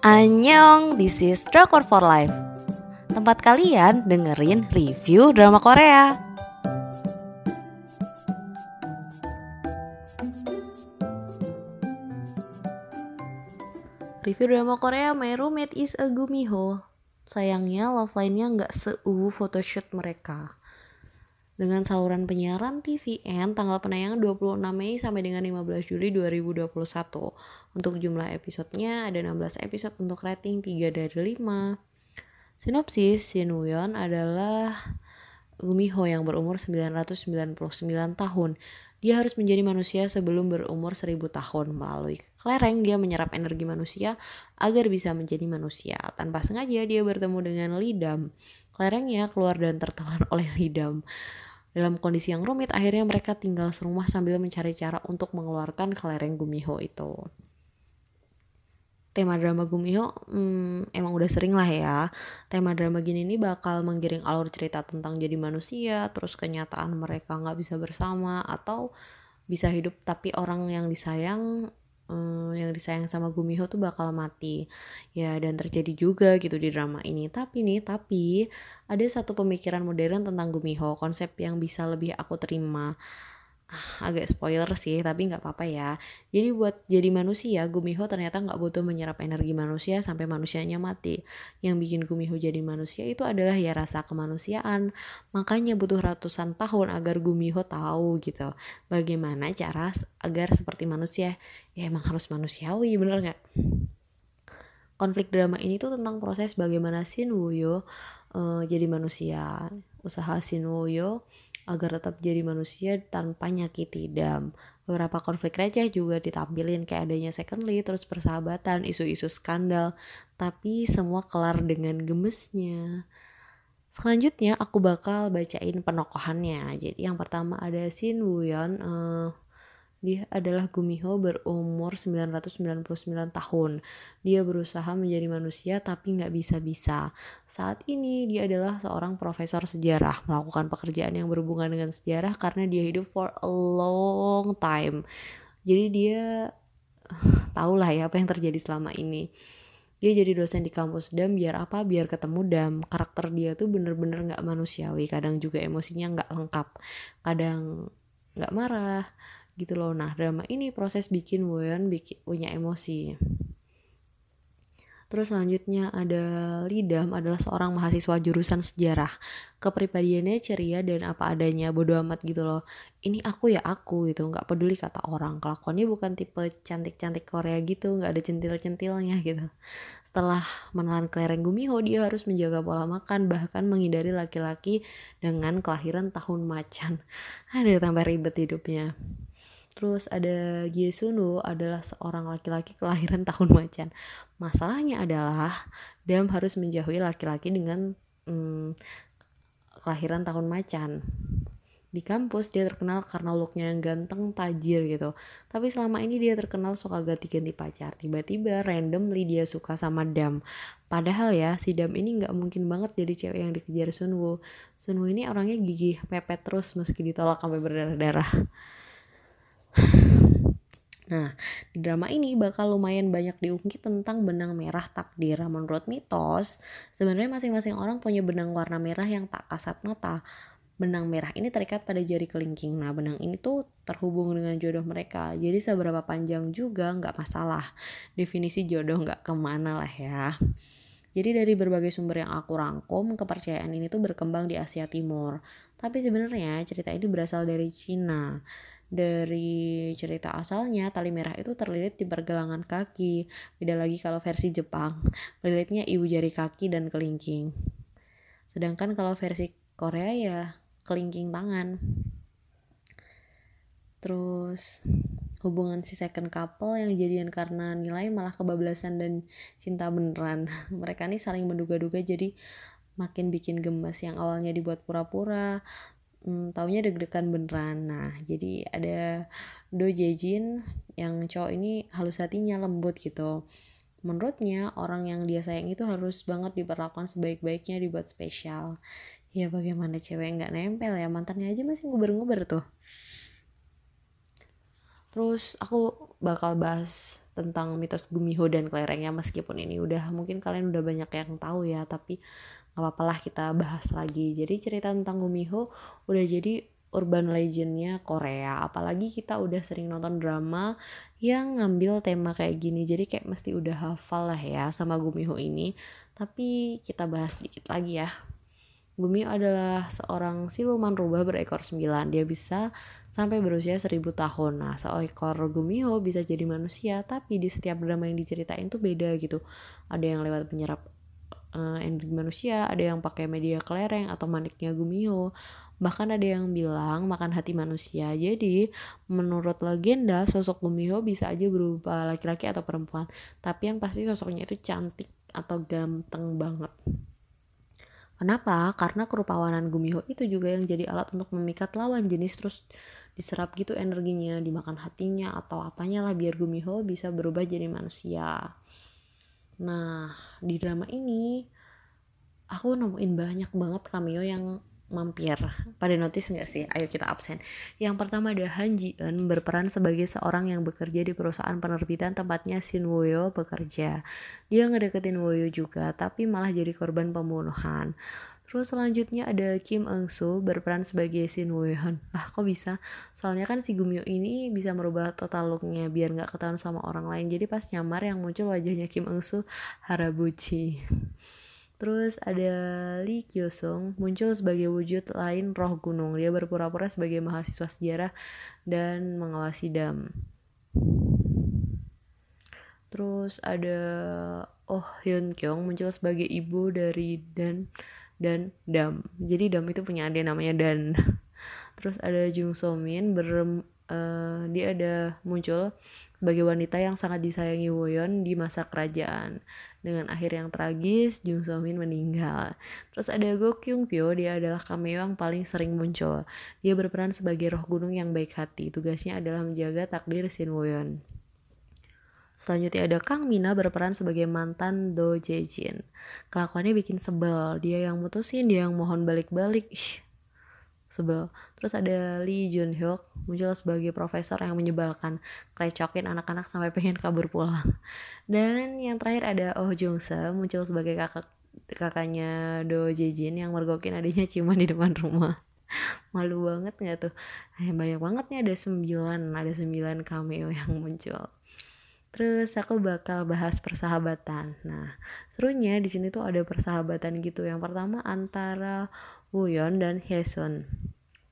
Annyeong, this is Drakor for Life. Tempat kalian dengerin review drama Korea. Review drama Korea My Roommate is a Gumiho Sayangnya love line-nya nggak seu photoshoot mereka dengan saluran penyiaran TVN tanggal penayangan 26 Mei sampai dengan 15 Juli 2021. Untuk jumlah episodenya ada 16 episode untuk rating 3 dari 5. Sinopsis, Shin adalah Gumiho yang berumur 999 tahun. Dia harus menjadi manusia sebelum berumur 1000 tahun. Melalui kelereng, dia menyerap energi manusia agar bisa menjadi manusia. Tanpa sengaja, dia bertemu dengan Lidam. Kelerengnya keluar dan tertelan oleh Lidam. Dalam kondisi yang rumit, akhirnya mereka tinggal serumah sambil mencari cara untuk mengeluarkan kelereng Gumiho itu. Tema drama Gumiho hmm, emang udah sering lah ya. Tema drama gini ini bakal menggiring alur cerita tentang jadi manusia, terus kenyataan mereka nggak bisa bersama, atau bisa hidup tapi orang yang disayang um, yang disayang sama Gumiho tuh bakal mati. Ya dan terjadi juga gitu di drama ini. Tapi nih tapi ada satu pemikiran modern tentang Gumiho konsep yang bisa lebih aku terima agak spoiler sih tapi nggak apa-apa ya. Jadi buat jadi manusia Gumiho ternyata nggak butuh menyerap energi manusia sampai manusianya mati. Yang bikin Gumiho jadi manusia itu adalah ya rasa kemanusiaan. Makanya butuh ratusan tahun agar Gumiho tahu gitu bagaimana cara agar seperti manusia. Ya emang harus manusiawi bener nggak? Konflik drama ini tuh tentang proses bagaimana Shin Woo-yo uh, jadi manusia. Usaha Shin Woo-yo agar tetap jadi manusia tanpa nyakiti dam. Beberapa konflik receh juga ditampilin kayak adanya secondly, terus persahabatan, isu-isu skandal, tapi semua kelar dengan gemesnya. Selanjutnya aku bakal bacain penokohannya. Jadi yang pertama ada Shin Woo-yeon, uh, dia adalah Gumiho berumur 999 tahun. Dia berusaha menjadi manusia tapi nggak bisa-bisa. Saat ini dia adalah seorang profesor sejarah, melakukan pekerjaan yang berhubungan dengan sejarah karena dia hidup for a long time. Jadi dia tahu lah ya apa yang terjadi selama ini. Dia jadi dosen di kampus Dam biar apa? Biar ketemu Dam. Karakter dia tuh bener-bener nggak manusiawi. Kadang juga emosinya nggak lengkap. Kadang nggak marah gitu loh nah drama ini proses bikin Won bikin punya emosi Terus selanjutnya ada Lidam adalah seorang mahasiswa jurusan sejarah. Kepribadiannya ceria dan apa adanya, bodo amat gitu loh. Ini aku ya aku gitu, nggak peduli kata orang. Kelakuannya bukan tipe cantik-cantik Korea gitu, nggak ada centil-centilnya gitu. Setelah menelan kelereng Gumiho, dia harus menjaga pola makan, bahkan menghindari laki-laki dengan kelahiran tahun macan. Ada tambah ribet hidupnya. Terus ada Sunu adalah seorang laki-laki kelahiran tahun macan. Masalahnya adalah Dam harus menjauhi laki-laki dengan hmm, kelahiran tahun macan. Di kampus dia terkenal karena looknya yang ganteng, tajir gitu. Tapi selama ini dia terkenal suka ganti-ganti pacar. Tiba-tiba randomly dia suka sama Dam. Padahal ya si Dam ini nggak mungkin banget jadi cewek yang dikejar Sunwoo. Sunwoo ini orangnya gigih, pepet terus meski ditolak sampai berdarah-darah. Nah, di drama ini bakal lumayan banyak diungkit tentang benang merah takdir. Menurut mitos, sebenarnya masing-masing orang punya benang warna merah yang tak kasat mata. Benang merah ini terikat pada jari kelingking. Nah, benang ini tuh terhubung dengan jodoh mereka. Jadi seberapa panjang juga nggak masalah. Definisi jodoh nggak ke mana lah ya. Jadi dari berbagai sumber yang aku rangkum, kepercayaan ini tuh berkembang di Asia Timur. Tapi sebenarnya cerita ini berasal dari Cina dari cerita asalnya tali merah itu terlilit di pergelangan kaki. Beda lagi kalau versi Jepang lilitnya ibu jari kaki dan kelingking. Sedangkan kalau versi Korea ya kelingking tangan. Terus hubungan si second couple yang jadian karena nilai malah kebablasan dan cinta beneran. Mereka nih saling menduga-duga jadi makin bikin gemes yang awalnya dibuat pura-pura hmm, taunya deg-degan beneran. Nah jadi ada Do Jejin yang cowok ini halus hatinya lembut gitu. Menurutnya orang yang dia sayang itu harus banget diperlakukan sebaik-baiknya dibuat spesial. Ya bagaimana cewek nggak nempel ya? Mantannya aja masih nguber-nguber tuh terus aku bakal bahas tentang mitos Gumiho dan kelerengnya meskipun ini udah mungkin kalian udah banyak yang tahu ya tapi nggak apa-apa lah kita bahas lagi. Jadi cerita tentang Gumiho udah jadi urban legendnya Korea. Apalagi kita udah sering nonton drama yang ngambil tema kayak gini jadi kayak mesti udah hafal lah ya sama Gumiho ini. Tapi kita bahas dikit lagi ya Gumi adalah seorang siluman rubah berekor sembilan. Dia bisa sampai berusia seribu tahun. Nah, seekor Gumiho bisa jadi manusia, tapi di setiap drama yang diceritain tuh beda gitu. Ada yang lewat penyerap uh, ending manusia, ada yang pakai media kelereng atau maniknya Gumiho. Bahkan ada yang bilang makan hati manusia. Jadi, menurut legenda, sosok Gumiho bisa aja berubah laki-laki atau perempuan. Tapi yang pasti sosoknya itu cantik atau ganteng banget. Kenapa? Karena kerupawanan Gumiho itu juga yang jadi alat untuk memikat lawan jenis terus diserap gitu energinya, dimakan hatinya atau apanya lah biar Gumiho bisa berubah jadi manusia. Nah, di drama ini aku nemuin banyak banget cameo yang mampir. Pada notice nggak sih? Ayo kita absen. Yang pertama ada Han Ji Eun berperan sebagai seorang yang bekerja di perusahaan penerbitan tempatnya Shin Woyo bekerja. Dia ngedeketin Woyo juga, tapi malah jadi korban pembunuhan. Terus selanjutnya ada Kim Eung Soo berperan sebagai Shin Woo-hyun. Lah kok bisa? Soalnya kan si Gumyo ini bisa merubah total looknya biar nggak ketahuan sama orang lain. Jadi pas nyamar yang muncul wajahnya Kim Eung Soo Harabuchi. Terus ada Lee Kyosung muncul sebagai wujud lain roh gunung. Dia berpura-pura sebagai mahasiswa sejarah dan mengawasi dam. Terus ada Oh Hyun Kyung muncul sebagai ibu dari Dan dan Dam. Jadi Dam itu punya adik namanya Dan. Terus ada Jung So Min ber uh, dia ada muncul sebagai wanita yang sangat disayangi Woyon di masa kerajaan. Dengan akhir yang tragis, Jung So Min meninggal. Terus ada Go Kyung Pyo, dia adalah cameo yang paling sering muncul. Dia berperan sebagai roh gunung yang baik hati. Tugasnya adalah menjaga takdir Shin Woyon. Selanjutnya ada Kang Mina berperan sebagai mantan Do Jejin. Kelakuannya bikin sebel. Dia yang mutusin, dia yang mohon balik-balik sebel. Terus ada Lee Jun Hyuk muncul sebagai profesor yang menyebalkan, krecokin anak-anak sampai pengen kabur pulang. Dan yang terakhir ada Oh Jung Se muncul sebagai kakak kakaknya Do Jejin yang mergokin adiknya ciuman di depan rumah. Malu banget nggak tuh? Eh, banyak banget nih ada sembilan, ada sembilan cameo yang muncul. Terus aku bakal bahas persahabatan. Nah, serunya di sini tuh ada persahabatan gitu. Yang pertama antara Wooyeon dan Hyesun.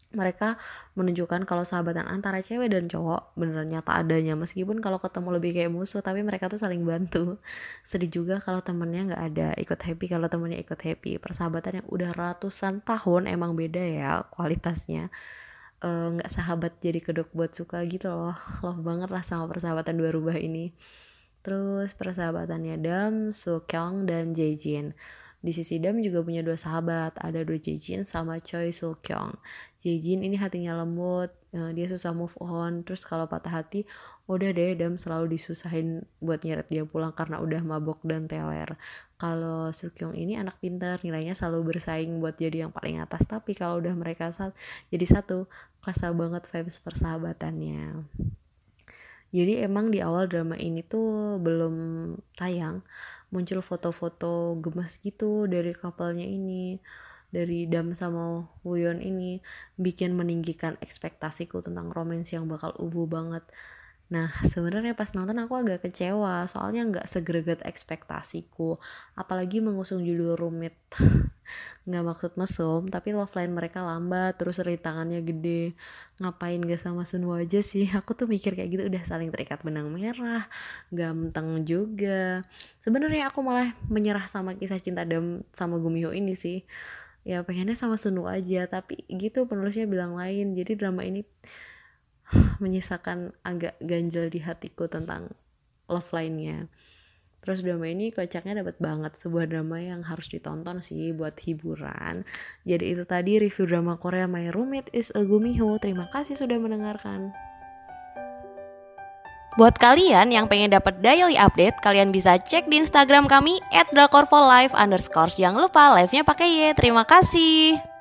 Mereka menunjukkan kalau sahabatan antara cewek dan cowok beneran nyata adanya meskipun kalau ketemu lebih kayak musuh tapi mereka tuh saling bantu sedih juga kalau temennya nggak ada ikut happy kalau temennya ikut happy persahabatan yang udah ratusan tahun emang beda ya kualitasnya nggak uh, sahabat jadi kedok buat suka gitu loh. Love banget lah sama persahabatan dua rubah ini. Terus persahabatannya Dam, Kyung dan Jae-jin di sisi Dam juga punya dua sahabat, ada dua Jejin sama Choi Soo Kyung. Jejin ini hatinya lembut, eh, dia susah move on, terus kalau patah hati, udah deh Dam selalu disusahin buat nyeret dia pulang karena udah mabok dan teler. Kalau Soo Kyung ini anak pintar, nilainya selalu bersaing buat jadi yang paling atas, tapi kalau udah mereka saat jadi satu, kerasa banget vibes persahabatannya. Jadi emang di awal drama ini tuh belum tayang, muncul foto-foto gemas gitu dari kapalnya ini dari Dam sama Wuyon ini bikin meninggikan ekspektasiku tentang romance yang bakal ubu banget. Nah sebenarnya pas nonton aku agak kecewa soalnya nggak segreget ekspektasiku apalagi mengusung judul rumit nggak maksud mesum tapi love line mereka lambat terus rintangannya gede. Ngapain gak sama Sunwoo aja sih? Aku tuh mikir kayak gitu udah saling terikat benang merah ganteng juga. Sebenarnya aku malah menyerah sama kisah cinta Dam sama Gumiho ini sih. Ya pengennya sama Sunwoo aja tapi gitu penulisnya bilang lain. Jadi drama ini menyisakan agak ganjel di hatiku tentang love line-nya. Terus drama ini kocaknya dapat banget sebuah drama yang harus ditonton sih buat hiburan. Jadi itu tadi review drama Korea My Roommate is a Gumiho. Terima kasih sudah mendengarkan. Buat kalian yang pengen dapat daily update, kalian bisa cek di Instagram kami @drakorfolive. Jangan lupa live-nya pakai Y. Terima kasih.